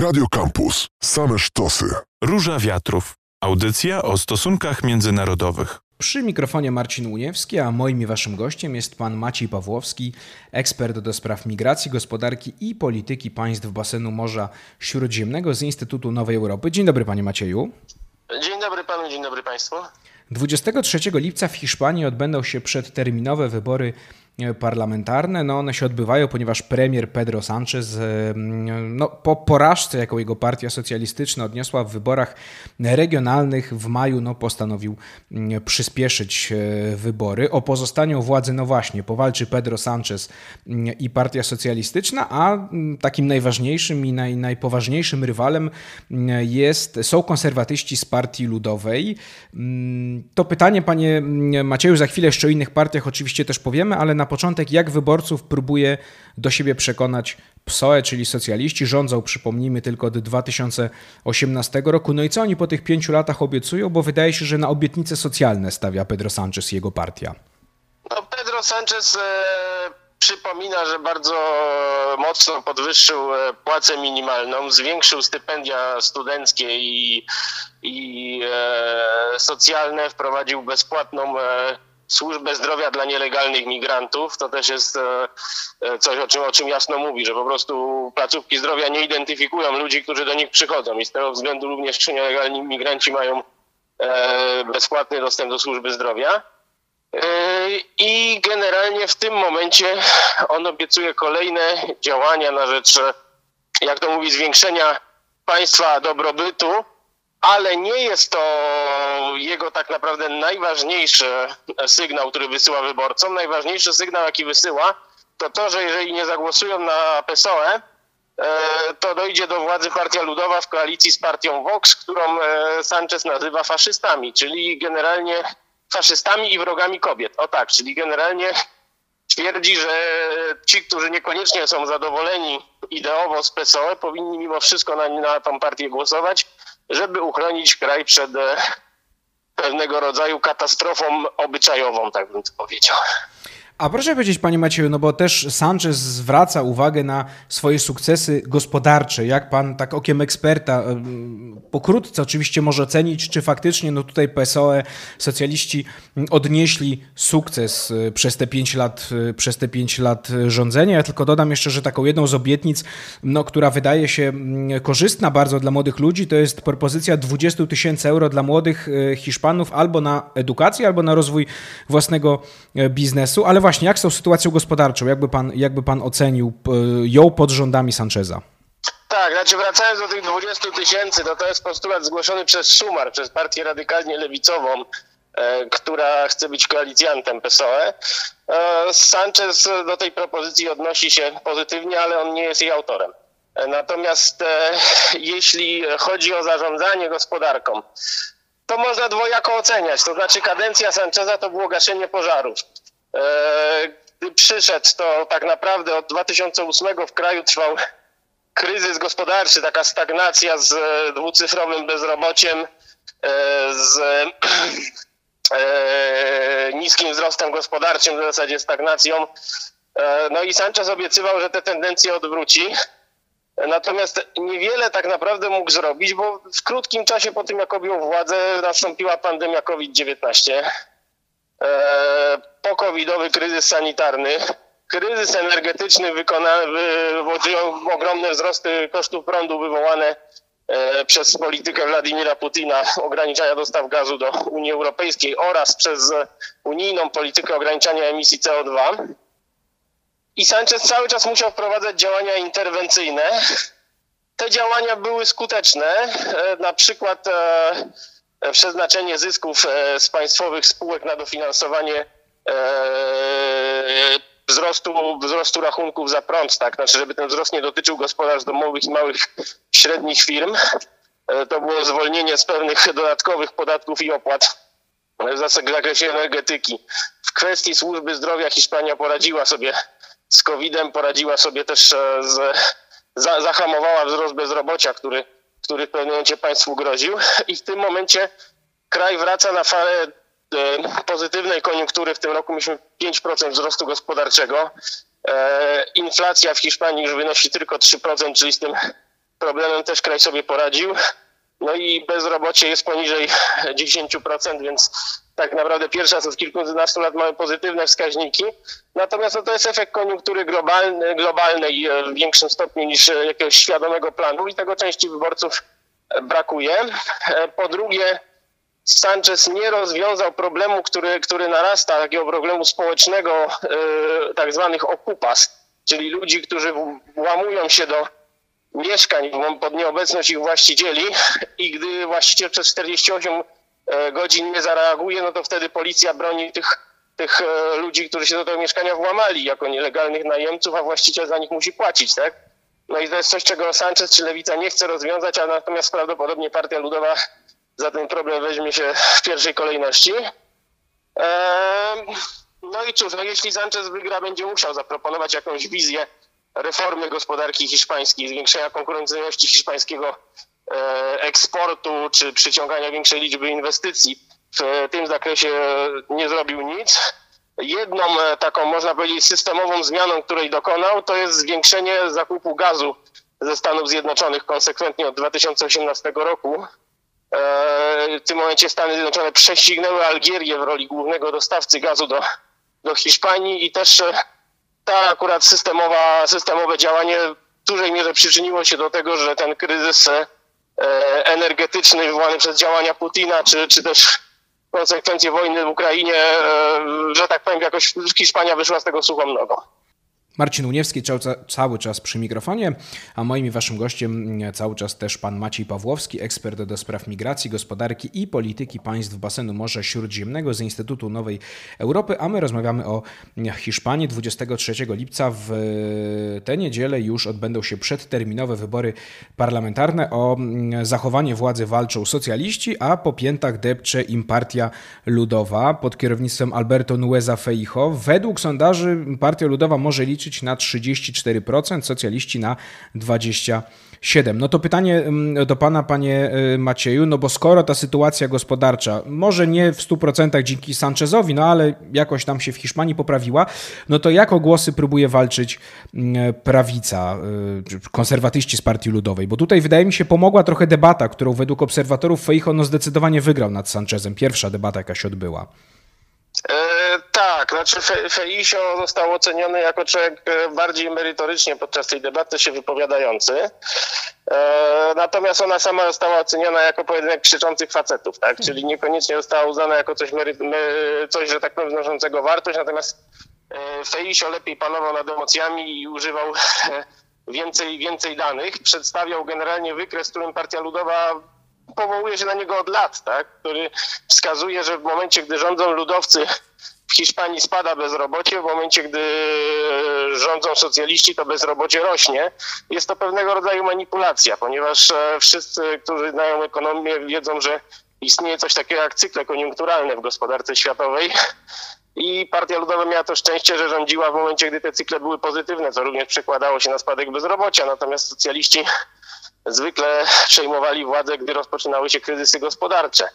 Radio Campus. Same sztosy. Róża Wiatrów. Audycja o stosunkach międzynarodowych. Przy mikrofonie Marcin Uniewski, a moim i waszym gościem jest pan Maciej Pawłowski, ekspert do spraw migracji, gospodarki i polityki państw basenu Morza Śródziemnego z Instytutu Nowej Europy. Dzień dobry panie Macieju. Dzień dobry panu, dzień dobry państwu. 23 lipca w Hiszpanii odbędą się przedterminowe wybory parlamentarne, no one się odbywają, ponieważ premier Pedro Sanchez no, po porażce, jaką jego partia socjalistyczna odniosła w wyborach regionalnych w maju, no, postanowił przyspieszyć e, wybory. O pozostaniu władzy, no właśnie, powalczy Pedro Sanchez i partia socjalistyczna, a takim najważniejszym i naj, najpoważniejszym rywalem jest, są konserwatyści z partii ludowej. To pytanie, panie Macieju, za chwilę jeszcze o innych partiach oczywiście też powiemy, ale na początek, jak wyborców próbuje do siebie przekonać PSOE, czyli socjaliści. Rządzą, przypomnijmy, tylko od 2018 roku. No i co oni po tych pięciu latach obiecują? Bo wydaje się, że na obietnice socjalne stawia Pedro Sanchez i jego partia. No, Pedro Sanchez e, przypomina, że bardzo mocno podwyższył e, płacę minimalną, zwiększył stypendia studenckie i, i e, socjalne, wprowadził bezpłatną e, służbę zdrowia dla nielegalnych migrantów. To też jest e, e, coś, o czym, o czym jasno mówi, że po prostu placówki zdrowia nie identyfikują ludzi, którzy do nich przychodzą i z tego względu również nielegalni migranci mają e, bezpłatny dostęp do służby zdrowia. I generalnie w tym momencie on obiecuje kolejne działania na rzecz, jak to mówi, zwiększenia państwa dobrobytu, ale nie jest to jego tak naprawdę najważniejszy sygnał, który wysyła wyborcom. Najważniejszy sygnał, jaki wysyła, to to, że jeżeli nie zagłosują na PSOE, e, to dojdzie do władzy Partia Ludowa w koalicji z partią Vox, którą e, Sanchez nazywa faszystami, czyli generalnie faszystami i wrogami kobiet. O tak, czyli generalnie twierdzi, że ci, którzy niekoniecznie są zadowoleni ideowo z PSOE, powinni mimo wszystko na, na tą partię głosować, żeby uchronić kraj przed e, pewnego rodzaju katastrofą obyczajową, tak bym to powiedział. A proszę powiedzieć, panie Macieju, no bo też Sanchez zwraca uwagę na swoje sukcesy gospodarcze. Jak pan tak okiem eksperta pokrótce oczywiście może ocenić, czy faktycznie no tutaj PSOE, socjaliści odnieśli sukces y, przez te pięć lat, y, przez te pięć lat rządzenia. Ja tylko dodam jeszcze, że taką jedną z obietnic, no, która wydaje się korzystna bardzo dla młodych ludzi, to jest propozycja 20 tysięcy euro dla młodych y, Hiszpanów albo na edukację, albo na rozwój własnego biznesu. Ale właśnie, jak z tą sytuacją gospodarczą, jakby pan, jakby pan ocenił ją pod rządami Sancheza? Tak, znaczy wracając do tych 20 tysięcy, to to jest postulat zgłoszony przez Szumar, przez partię radykalnie lewicową, e, która chce być koalicjantem PSOE. E, Sanchez do tej propozycji odnosi się pozytywnie, ale on nie jest jej autorem. E, natomiast jeśli chodzi o zarządzanie gospodarką, to można dwojako oceniać. To znaczy kadencja Sancheza to było gaszenie pożarów. Gdy przyszedł, to tak naprawdę od 2008 w kraju trwał kryzys gospodarczy, taka stagnacja z dwucyfrowym bezrobociem, e, z e, niskim wzrostem gospodarczym, w zasadzie stagnacją. No i Sanchez obiecywał, że te tendencje odwróci. Natomiast niewiele tak naprawdę mógł zrobić, bo w krótkim czasie po tym, jak objął władzę, nastąpiła pandemia COVID-19 pokowidowy kryzys sanitarny, kryzys energetyczny wywołują ogromne wzrosty kosztów prądu wywołane e, przez politykę Władimira Putina ograniczania dostaw gazu do Unii Europejskiej oraz przez unijną politykę ograniczania emisji CO2. I Sanchez cały czas musiał wprowadzać działania interwencyjne. Te działania były skuteczne. E, na przykład e, przeznaczenie zysków z państwowych spółek na dofinansowanie wzrostu, wzrostu rachunków za prąd, tak? Znaczy, żeby ten wzrost nie dotyczył gospodarstw domowych i małych, średnich firm. Eee, to było zwolnienie z pewnych dodatkowych podatków i opłat w zakresie energetyki. W kwestii służby zdrowia Hiszpania poradziła sobie z COVID-em, poradziła sobie też e, z, za, zahamowała wzrost bezrobocia, który, który w pewnym momencie państwu groził i w tym momencie kraj wraca na falę E, pozytywnej koniunktury. W tym roku mieliśmy 5% wzrostu gospodarczego. E, inflacja w Hiszpanii już wynosi tylko 3%, czyli z tym problemem też kraj sobie poradził. No i bezrobocie jest poniżej 10%, więc tak naprawdę pierwszy raz od kilkunastu lat mamy pozytywne wskaźniki. Natomiast no, to jest efekt koniunktury globalnej, globalnej w większym stopniu niż jakiegoś świadomego planu i tego części wyborców brakuje. Po drugie, Sanchez nie rozwiązał problemu, który, który narasta, takiego problemu społecznego, yy, tak zwanych okupas, czyli ludzi, którzy włamują się do mieszkań pod nieobecność ich właścicieli i gdy właściciel przez 48 e, godzin nie zareaguje, no to wtedy policja broni tych, tych e, ludzi, którzy się do tego mieszkania włamali jako nielegalnych najemców, a właściciel za nich musi płacić, tak? No i to jest coś, czego Sanchez czy Lewica nie chce rozwiązać, a natomiast prawdopodobnie Partia Ludowa za ten problem weźmie się w pierwszej kolejności. No i cóż, no jeśli Sanchez wygra, będzie musiał zaproponować jakąś wizję reformy gospodarki hiszpańskiej, zwiększenia konkurencyjności hiszpańskiego e, eksportu czy przyciągania większej liczby inwestycji. W tym zakresie nie zrobił nic. Jedną e, taką, można powiedzieć, systemową zmianą, której dokonał, to jest zwiększenie zakupu gazu ze Stanów Zjednoczonych konsekwentnie od 2018 roku. E, w tym momencie Stany Zjednoczone prześcignęły Algierię w roli głównego dostawcy gazu do, do Hiszpanii i też ta akurat systemowa, systemowe działanie w dużej mierze przyczyniło się do tego, że ten kryzys e, energetyczny wywołany przez działania Putina, czy, czy też konsekwencje wojny w Ukrainie, e, że tak powiem, jakoś Hiszpania wyszła z tego suchą nogą. Marcin Uniewski cały czas przy mikrofonie, a moim i waszym gościem mm, cały czas też pan Maciej Pawłowski, ekspert do spraw migracji, gospodarki i polityki państw basenu Morza Śródziemnego z Instytutu Nowej Europy, a my rozmawiamy o Hiszpanii. 23 lipca w tę niedzielę już odbędą się przedterminowe wybory parlamentarne. O mm, zachowanie władzy walczą socjaliści, a po piętach depcze im Partia Ludowa pod kierownictwem Alberto Nueza Feijo. Według sondaży Partia Ludowa może liczyć liczyć na 34%, socjaliści na 27%. No to pytanie mm, do Pana, Panie y, Macieju, no bo skoro ta sytuacja gospodarcza, może nie w 100% dzięki Sanchezowi, no ale jakoś tam się w Hiszpanii poprawiła, no to jak o głosy próbuje walczyć mm, prawica, y, konserwatyści z Partii Ludowej? Bo tutaj wydaje mi się pomogła trochę debata, którą według obserwatorów Feijo no zdecydowanie wygrał nad Sanchezem. Pierwsza debata, jaka się odbyła. Tak, znaczy Fe, Feisio został oceniony jako człowiek e, bardziej merytorycznie podczas tej debaty się wypowiadający. E, natomiast ona sama została oceniona jako pojedynek krzyczących facetów, tak? Czyli niekoniecznie została uznana jako coś, mery, coś że tak powiem, znoszącego wartość, natomiast e, Feisio lepiej panował nad emocjami i używał więcej, więcej danych. Przedstawiał generalnie wykres, którym Partia Ludowa powołuje się na niego od lat, tak? który wskazuje, że w momencie, gdy rządzą ludowcy, w Hiszpanii spada bezrobocie, w momencie, gdy rządzą socjaliści, to bezrobocie rośnie. Jest to pewnego rodzaju manipulacja, ponieważ e, wszyscy, którzy znają ekonomię, wiedzą, że istnieje coś takiego jak cykle koniunkturalne w gospodarce światowej. I Partia Ludowa miała to szczęście, że rządziła w momencie, gdy te cykle były pozytywne, co również przekładało się na spadek bezrobocia. Natomiast socjaliści zwykle przejmowali władzę, gdy rozpoczynały się kryzysy gospodarcze.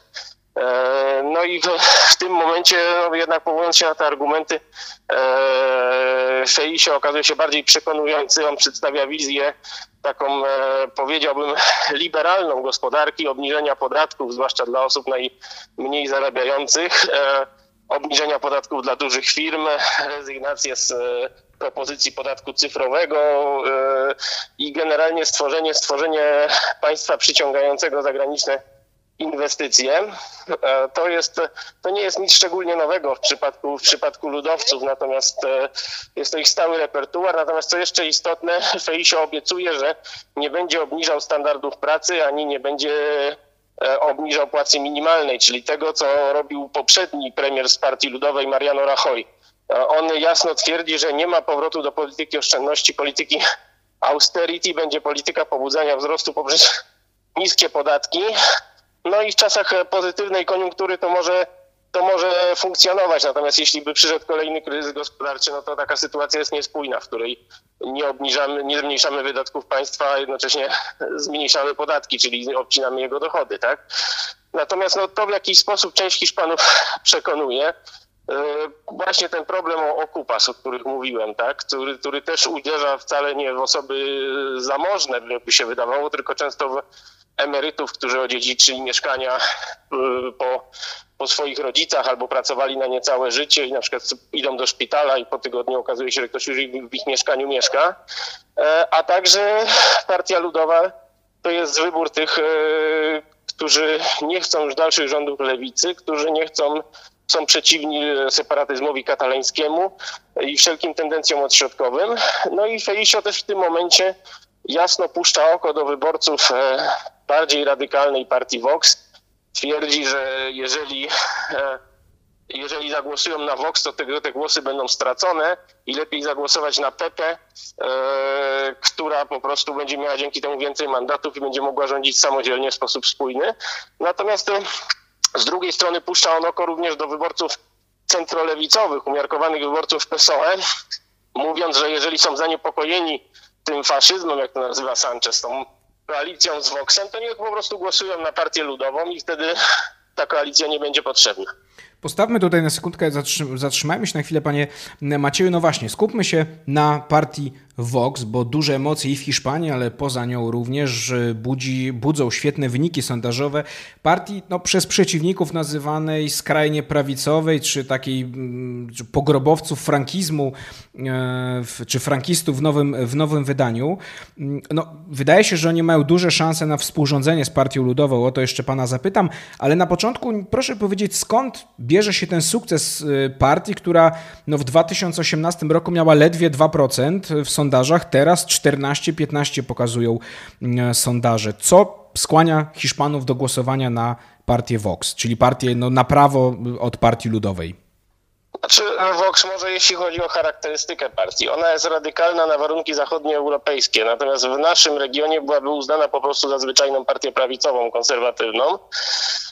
E, no i w tym momencie, no jednak powołując się na te argumenty, e, się okazuje się bardziej przekonujący. On przedstawia wizję taką, e, powiedziałbym, liberalną gospodarki, obniżenia podatków, zwłaszcza dla osób najmniej zarabiających, obniżenia podatków dla dużych firm, rezygnację z propozycji podatku cyfrowego i generalnie stworzenie, stworzenie państwa przyciągającego zagraniczne inwestycje. E, to, jest, to nie jest nic szczególnie nowego w przypadku, w przypadku ludowców, natomiast e, jest to ich stały repertuar. Natomiast co jeszcze istotne, Feisio obiecuje, że nie będzie obniżał standardów pracy, ani nie będzie e, obniżał płacy minimalnej, czyli tego, co robił poprzedni premier z Partii Ludowej, Mariano Rajoy. On jasno twierdzi, że nie ma powrotu do polityki oszczędności, polityki austerity, będzie polityka pobudzania wzrostu poprzez niskie podatki, no i w czasach e, pozytywnej koniunktury to może, to może funkcjonować. Natomiast jeśli by przyszedł kolejny kryzys gospodarczy, no to taka sytuacja jest niespójna, w której nie obniżamy, nie zmniejszamy wydatków państwa, a jednocześnie zmniejszamy podatki, czyli obcinamy jego dochody, tak? Natomiast no, to w jakiś sposób część Hiszpanów przekonuje. właśnie ten problem o okupas, o których mówiłem, tak? który, który też uderza wcale nie w osoby zamożne, jakby się wydawało, tylko często w emerytów, którzy odziedziczyli mieszkania po, po swoich rodzicach albo pracowali na nie całe życie i na przykład idą do szpitala i po tygodniu okazuje się, że ktoś już w ich mieszkaniu mieszka. A także Partia Ludowa to jest wybór tych, którzy nie chcą już dalszych rządów lewicy, którzy nie chcą są przeciwni separatyzmowi katalańskiemu i wszelkim tendencjom odśrodkowym. No i Felicio też w tym momencie jasno puszcza oko do wyborców e, bardziej radykalnej partii Vox. Twierdzi, że jeżeli, e, jeżeli zagłosują na Vox, to te, te głosy będą stracone i lepiej zagłosować na Pepe, e, która po prostu będzie miała dzięki temu więcej mandatów i będzie mogła rządzić samodzielnie w sposób spójny. Natomiast z drugiej strony puszcza on oko również do wyborców centrolewicowych, umiarkowanych wyborców PSOE, mówiąc, że jeżeli są zaniepokojeni tym faszyzmem, jak to nazywa Sanchez, tą koalicją z Voxem, to niech po prostu głosują na partię ludową i wtedy ta koalicja nie będzie potrzebna. Postawmy tutaj na sekundkę, zatrzymajmy się na chwilę, panie Macieju. No właśnie, skupmy się na partii Vox, bo duże emocje i w Hiszpanii, ale poza nią również budzi, budzą świetne wyniki sondażowe partii no, przez przeciwników nazywanej skrajnie prawicowej, czy takiej mm, czy pogrobowców frankizmu, e, czy frankistów w nowym, w nowym wydaniu. Mm, no, wydaje się, że oni mają duże szanse na współrządzenie z partią ludową, o to jeszcze pana zapytam, ale na początku proszę powiedzieć, skąd bierze się ten sukces y, partii, która no, w 2018 roku miała ledwie 2% w sondażu, sondażach, teraz 14-15 pokazują mm, sondaże. Co skłania Hiszpanów do głosowania na partię Vox, czyli partię no, na prawo od partii ludowej? Znaczy, Vox może jeśli chodzi o charakterystykę partii, ona jest radykalna na warunki zachodnioeuropejskie, natomiast w naszym regionie byłaby uznana po prostu za zwyczajną partię prawicową, konserwatywną.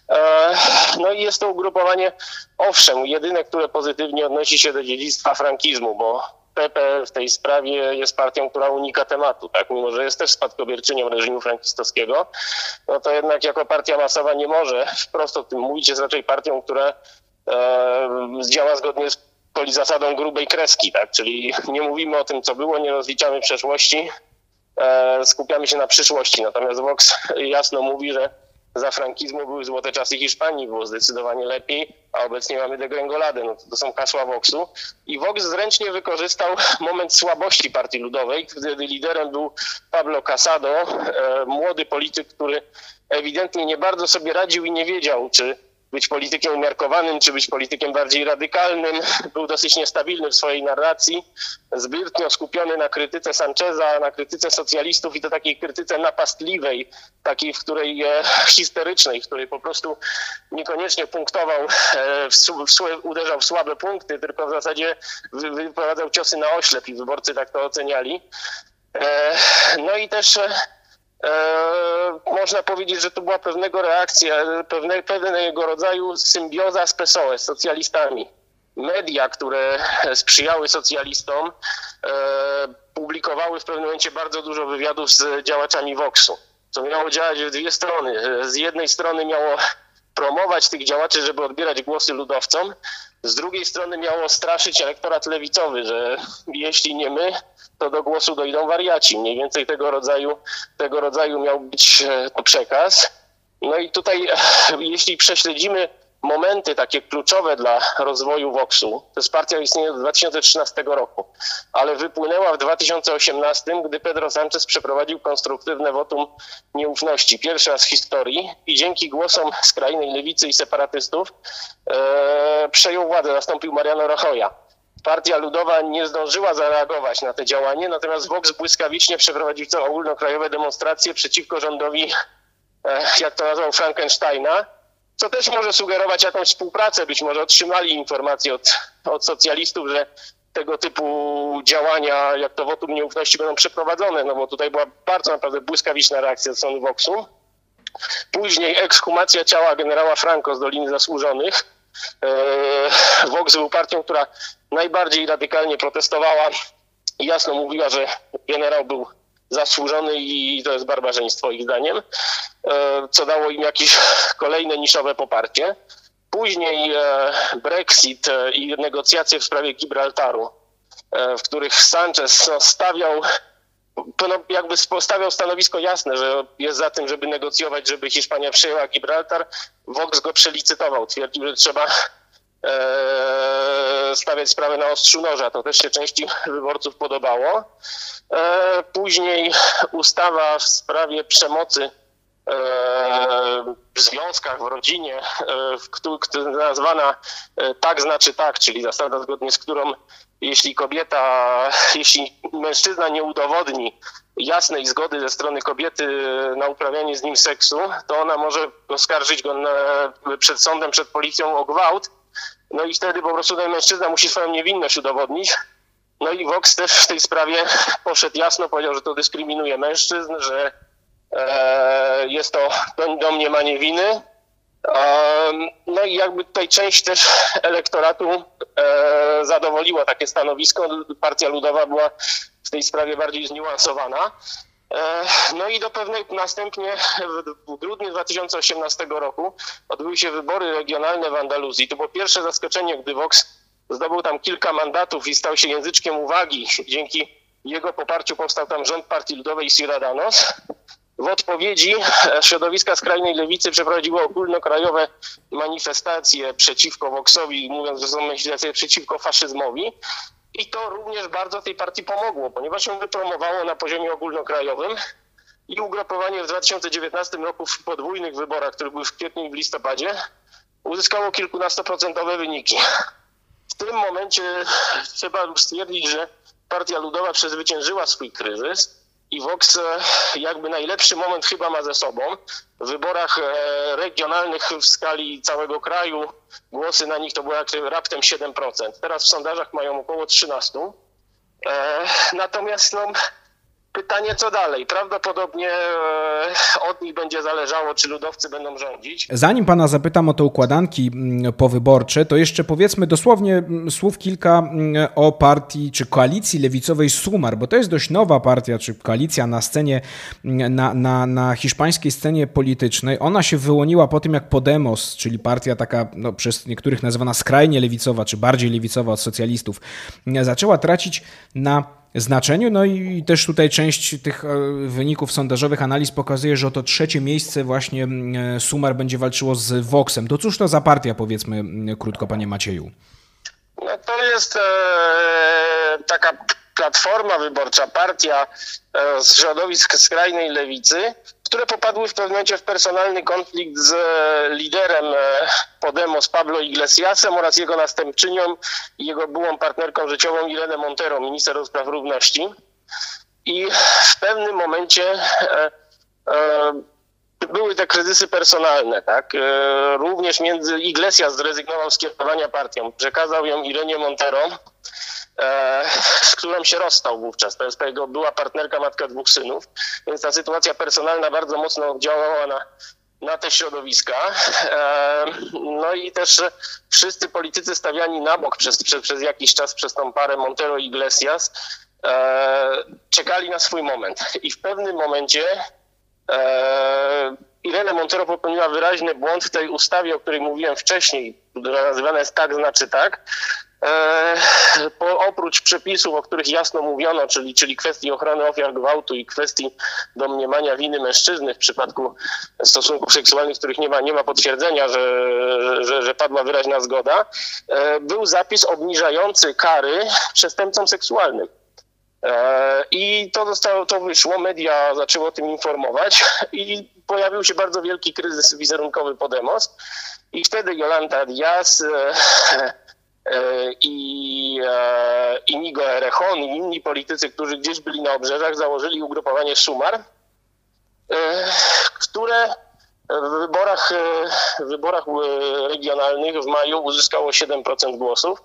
E, no i jest to ugrupowanie, owszem, jedyne, które pozytywnie odnosi się do dziedzictwa frankizmu, bo PP w tej sprawie jest partią, która unika tematu, tak? Mimo, że jest też spadkobierczynią reżimu frankistowskiego, no to jednak jako partia masowa nie może wprost o tym mówić, jest raczej partią, która e, działa zgodnie z zasadą grubej kreski, tak? Czyli nie mówimy o tym, co było, nie rozliczamy przeszłości, e, skupiamy się na przyszłości. Natomiast Vox jasno mówi, że za frankizmu były złote czasy Hiszpanii, było zdecydowanie lepiej, a obecnie mamy degrengoladę. No to, to są hasła Voxu. I Vox zręcznie wykorzystał moment słabości Partii Ludowej, wtedy liderem był Pablo Casado, e, młody polityk, który ewidentnie nie bardzo sobie radził i nie wiedział, czy być politykiem umiarkowanym, czy być politykiem bardziej radykalnym. Był dosyć niestabilny w swojej narracji, zbytnio skupiony na krytyce Sancheza, na krytyce socjalistów i to takiej krytyce napastliwej, takiej, w której e, w której po prostu niekoniecznie punktował, e, w, w, uderzał w słabe punkty, tylko w zasadzie wy, wyprowadzał ciosy na oślep i wyborcy tak to oceniali. E, no i też E, można powiedzieć, że to była pewnego reakcja, pewne, pewnego rodzaju symbioza z PSOE, z socjalistami. Media, które sprzyjały socjalistom, e, publikowały w pewnym momencie bardzo dużo wywiadów z działaczami Voxu, co miało działać w dwie strony. Z jednej strony miało promować tych działaczy, żeby odbierać głosy ludowcom, z drugiej strony miało straszyć elektorat lewicowy, że jeśli nie my, to do głosu dojdą wariaci. Mniej więcej tego rodzaju, tego rodzaju miał być e, to przekaz. No i tutaj, e, jeśli prześledzimy momenty takie kluczowe dla rozwoju Voxu, to jest partia istnieje od 2013 roku, ale wypłynęła w 2018, gdy Pedro Sanchez przeprowadził konstruktywne wotum nieufności. Pierwszy raz w historii i dzięki głosom skrajnej lewicy i separatystów e, przejął władzę, nastąpił Mariano Rajoya. Partia Ludowa nie zdążyła zareagować na te działanie, natomiast Vox błyskawicznie przeprowadził ogólnokrajowe demonstracje przeciwko rządowi, e, jak to nazwał, Frankensteina, co też może sugerować jakąś współpracę. Być może otrzymali informacje od, od socjalistów, że tego typu działania, jak to wotum nieufności będą przeprowadzone, no bo tutaj była bardzo naprawdę błyskawiczna reakcja ze strony Voxu. Później ekshumacja ciała generała Franco z Doliny Zasłużonych. E, Vox był partią, która najbardziej radykalnie protestowała i jasno mówiła, że generał był zasłużony i to jest barbarzyństwo ich zdaniem, e, co dało im jakieś kolejne niszowe poparcie. Później Brexit i negocjacje w sprawie Gibraltaru, w których Sanchez no, stawiał no, jakby stawiał stanowisko jasne, że jest za tym, żeby negocjować, żeby Hiszpania przejęła Gibraltar. Vox go przelicytował. Twierdził, że trzeba e, stawiać sprawę na ostrzu noża. To też się części wyborców podobało. E, później ustawa w sprawie przemocy e, w związkach, w rodzinie, e, nazwana e, tak znaczy tak, czyli zasada zgodnie z którą jeśli kobieta, jeśli mężczyzna nie udowodni jasnej zgody ze strony kobiety na uprawianie z nim seksu, to ona może oskarżyć go na, przed sądem, przed policją o gwałt. No i wtedy po prostu ten mężczyzna musi swoją niewinność udowodnić. No i Vox też w tej sprawie poszedł jasno, powiedział, że to dyskryminuje mężczyzn, że e, jest to domniemanie winy. No i jakby tutaj część też elektoratu e, zadowoliła takie stanowisko. Partia Ludowa była w tej sprawie bardziej zniuansowana. E, no i do pewnej następnie w grudniu 2018 roku odbyły się wybory regionalne w Andaluzji. To było pierwsze zaskoczenie, gdy Vox zdobył tam kilka mandatów i stał się języczkiem uwagi. Dzięki jego poparciu powstał tam rząd Partii Ludowej Ciudadanos. W odpowiedzi środowiska skrajnej lewicy przeprowadziło ogólnokrajowe manifestacje przeciwko Voxowi, mówiąc, że są manifestacje przeciwko faszyzmowi. I to również bardzo tej partii pomogło, ponieważ ją wypromowało na poziomie ogólnokrajowym i ugrupowanie w 2019 roku w podwójnych wyborach, które były w kwietniu i w listopadzie, uzyskało kilkunastoprocentowe wyniki. W tym momencie trzeba stwierdzić, że Partia Ludowa przezwyciężyła swój kryzys i Vox e, jakby najlepszy moment chyba ma ze sobą. W wyborach e, regionalnych w skali całego kraju głosy na nich to było raptem 7%. Teraz w sondażach mają około 13%. E, natomiast no, Pytanie, co dalej? Prawdopodobnie e, od nich będzie zależało, czy ludowcy będą rządzić. Zanim pana zapytam o te układanki mm, powyborcze, to jeszcze powiedzmy dosłownie mm, słów kilka mm, o partii czy koalicji lewicowej Sumar, bo to jest dość nowa partia czy koalicja na scenie, na, na, na hiszpańskiej scenie politycznej. Ona się wyłoniła po tym, jak Podemos, czyli partia taka no, przez niektórych nazywana skrajnie lewicowa, czy bardziej lewicowa od socjalistów, zaczęła tracić na znaczeniu. No i też tutaj część tych e, wyników sondażowych analiz pokazuje, że oto trzecie miejsce właśnie e, Sumar będzie walczyło z Voxem. To cóż to za partia, powiedzmy krótko, panie Macieju? No to jest e, taka platforma wyborcza, partia e, z środowisk skrajnej lewicy, które popadły w pewnym momencie w personalny konflikt z e, liderem e, Podemos Pablo Iglesiasem oraz jego następczynią i jego byłą partnerką życiową Irenę Montero, minister do spraw równości. I w pewnym momencie e, e, były te kryzysy personalne, tak? E, również między Iglesias zrezygnował z kierowania partią, przekazał ją Irenie Montero, z którą się rozstał wówczas. To jest jego była partnerka, matka dwóch synów, więc ta sytuacja personalna bardzo mocno oddziałała na, na te środowiska. E, no i też wszyscy politycy stawiani na bok przez, przez, przez jakiś czas przez tą parę Montero i Iglesias e, czekali na swój moment. I w pewnym momencie Irene Montero popełniła wyraźny błąd w tej ustawie, o której mówiłem wcześniej, która nazywana jest tak, znaczy tak, E, po, oprócz przepisów, o których jasno mówiono, czyli, czyli kwestii ochrony ofiar gwałtu i kwestii domniemania winy mężczyzny w przypadku stosunków seksualnych, w których nie ma, nie ma potwierdzenia, że, że, że padła wyraźna zgoda, e, był zapis obniżający kary przestępcom seksualnym. E, I to zostało, to wyszło, media zaczęły o tym informować i pojawił się bardzo wielki kryzys wizerunkowy Podemos. I wtedy Jolanta Diaz E, i e, Inigo Erechon i inni politycy, którzy gdzieś byli na obrzeżach, założyli ugrupowanie Sumar, e, które w wyborach, w wyborach regionalnych w maju uzyskało 7% głosów,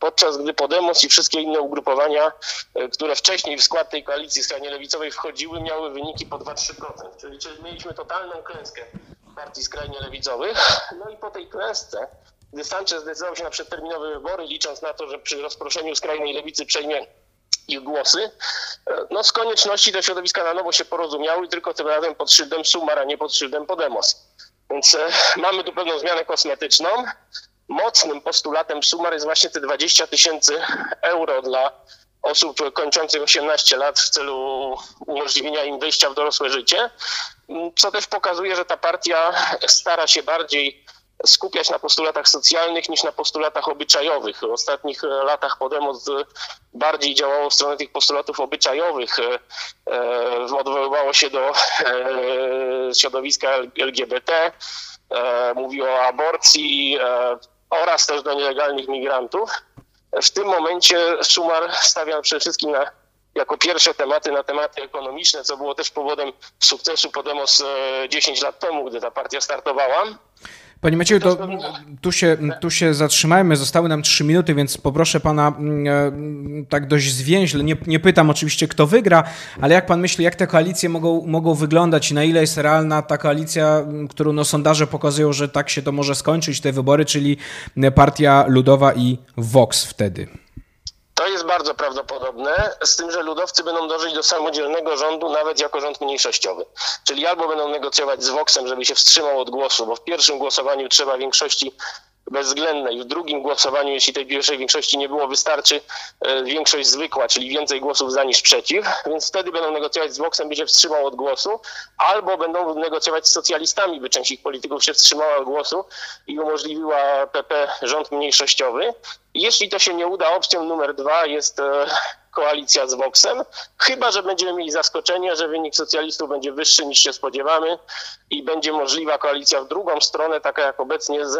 podczas gdy Podemos i wszystkie inne ugrupowania, które wcześniej w skład tej koalicji skrajnie lewicowej wchodziły, miały wyniki po 2-3%. Czyli, czyli mieliśmy totalną klęskę partii skrajnie lewicowych. No i po tej klęsce gdy Sanchez zdecydował się na przedterminowe wybory, licząc na to, że przy rozproszeniu skrajnej lewicy przejmie ich głosy, no z konieczności te środowiska na nowo się porozumiały, tylko tym razem pod szyldem Sumar, a nie pod szyldem Podemos. Więc e, mamy tu pewną zmianę kosmetyczną. Mocnym postulatem Sumar jest właśnie te 20 tysięcy euro dla osób kończących 18 lat w celu umożliwienia im wejścia w dorosłe życie, co też pokazuje, że ta partia stara się bardziej skupiać na postulatach socjalnych niż na postulatach obyczajowych. W ostatnich latach Podemos bardziej działało w stronę tych postulatów obyczajowych. E, odwoływało się do e, środowiska LGBT, e, mówiło o aborcji oraz też do nielegalnych migrantów. W tym momencie Szumar stawia przede wszystkim na, jako pierwsze tematy na tematy ekonomiczne, co było też powodem sukcesu Podemos 10 lat temu, gdy ta partia startowała. Panie Macieju, to tu się, tu się zatrzymajmy. Zostały nam trzy minuty, więc poproszę pana mm, e, tak dość zwięźle. Nie, nie pytam oczywiście, kto wygra, ale jak pan myśli, jak te koalicje mogą, mogą wyglądać i na ile jest realna ta koalicja, którą no, sondaże pokazują, że tak się to może skończyć, te wybory, czyli Partia Ludowa i Vox wtedy? Jest bardzo prawdopodobne, z tym, że ludowcy będą dążyć do samodzielnego rządu, nawet jako rząd mniejszościowy. Czyli albo będą negocjować z Voxem, żeby się wstrzymał od głosu, bo w pierwszym głosowaniu trzeba większości bezwzględnej. W drugim głosowaniu, jeśli tej pierwszej większości nie było, wystarczy e, większość zwykła, czyli więcej głosów za niż przeciw, więc wtedy będą negocjować z Voxem, by się wstrzymał od głosu, albo będą negocjować z socjalistami, by część ich polityków się wstrzymała od głosu i umożliwiła PP rząd mniejszościowy. Jeśli to się nie uda, opcją numer dwa jest e, koalicja z Voxem, chyba że będziemy mieli zaskoczenie, że wynik socjalistów będzie wyższy niż się spodziewamy i będzie możliwa koalicja w drugą stronę, taka jak obecnie z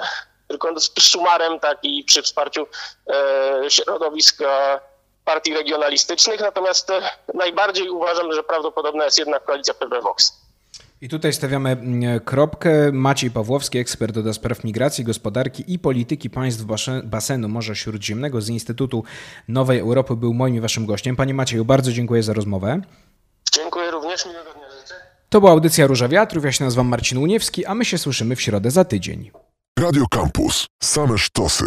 tylko z sumarem, tak i przy wsparciu e, środowiska partii regionalistycznych. Natomiast e, najbardziej uważam, że prawdopodobna jest jednak koalicja PB-Vox. I tutaj stawiamy mm, kropkę. Maciej Pawłowski, ekspert do spraw migracji, gospodarki i polityki państw basenu Morza Śródziemnego z Instytutu Nowej Europy był moim i waszym gościem. Panie Macieju, bardzo dziękuję za rozmowę. Dziękuję również, miłego dnia życzę. To była audycja Róża Wiatrów, ja się nazywam Marcin Uniewski, a my się słyszymy w środę za tydzień. Radio Campus. Same sztosy.